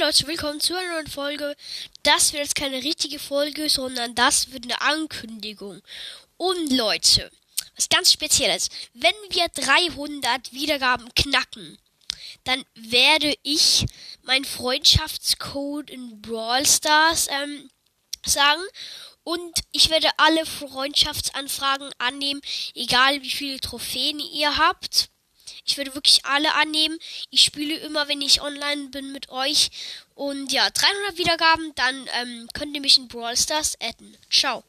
Leute, willkommen zu einer neuen Folge. Das wird jetzt keine richtige Folge, sondern das wird eine Ankündigung. Und Leute, was ganz Spezielles. Wenn wir 300 Wiedergaben knacken, dann werde ich meinen Freundschaftscode in Brawl Stars ähm, sagen. Und ich werde alle Freundschaftsanfragen annehmen, egal wie viele Trophäen ihr habt. Ich würde wirklich alle annehmen. Ich spiele immer, wenn ich online bin mit euch. Und ja, 300 Wiedergaben, dann ähm, könnt ihr mich in Brawl Stars adden. Ciao.